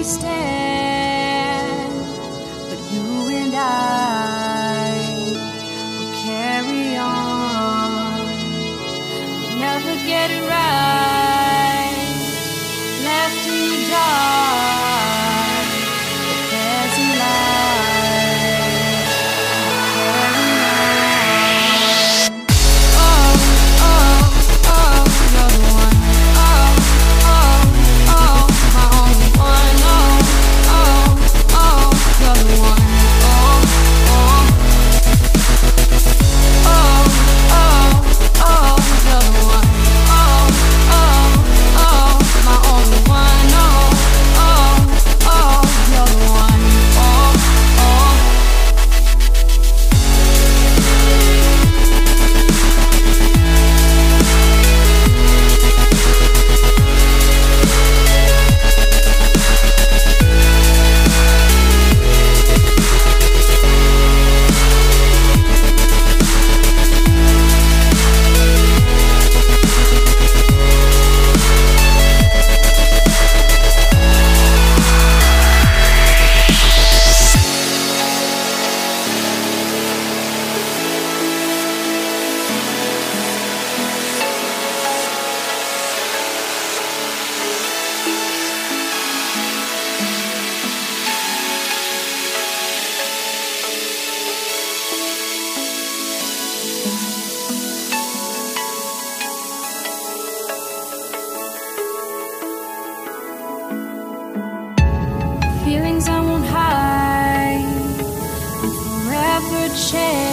we stand, Feelings